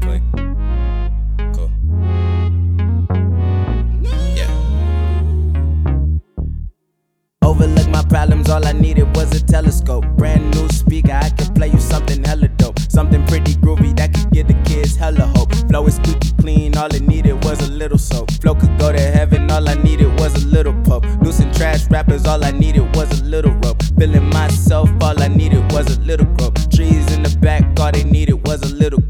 Cool. Yeah. Overlook my problems, all I needed was a telescope. Brand new speaker, I could play you something hella dope. Something pretty groovy that could give the kids hella hope. Flow is squeaky clean, all it needed was a little soap. Flow could go to heaven, all I needed was a little pope. Loose and trash rappers, all I needed was a little rope. Feeling myself, all I needed was a little rope. Trees in the back, all they needed was a little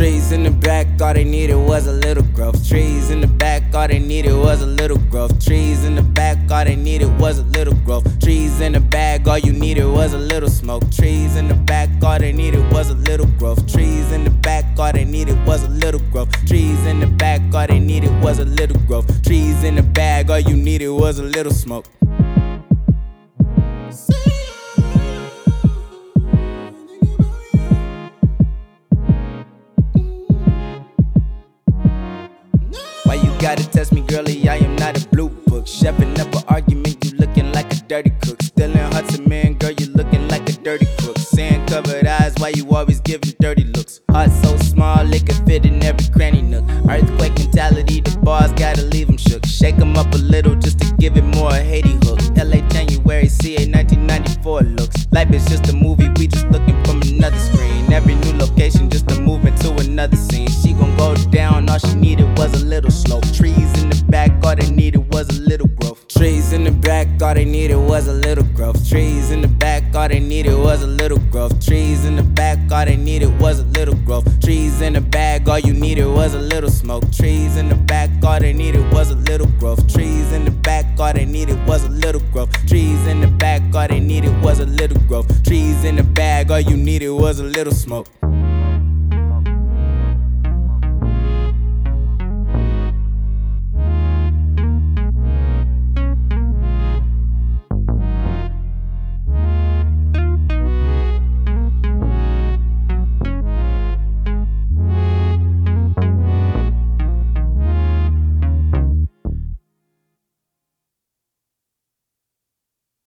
Trees in the back, all they needed was a little growth. Trees in the back, all they needed was a little growth. Trees in the back, all they needed was a little growth. Trees in the bag, all you needed was a little smoke. Trees in the back, all they needed was a little growth. Trees in the back, all they needed was a little growth. Trees in the back, all they needed was a little growth. Trees in the bag, all you needed was a little smoke. Gotta test me, girlie? I am not a blue book. Chefing up an argument, you looking like a dirty cook. Still in Hudson, man, girl, you looking like a dirty crook. Sand covered eyes, why you always giving dirty looks? Heart so small, it can fit in every cranny nook. Earthquake mentality, the bars gotta leave them shook. Shake them up a little just to give it more Haiti hook. LA January, CA 1994 looks. Life is just a movie, we just looking from another screen. Every new location, just all they needed was a little growth. Trees in the back, all they needed was a little growth. Trees in the back, all they needed was a little growth. Trees in the back, all they needed was a little growth. Trees in the bag, all you needed was a little smoke. Trees in the back, all they needed was a little growth. Trees in the back, all they needed was a little growth. Trees in the back, all they needed was a little growth. Trees in the bag, all you needed was a little smoke.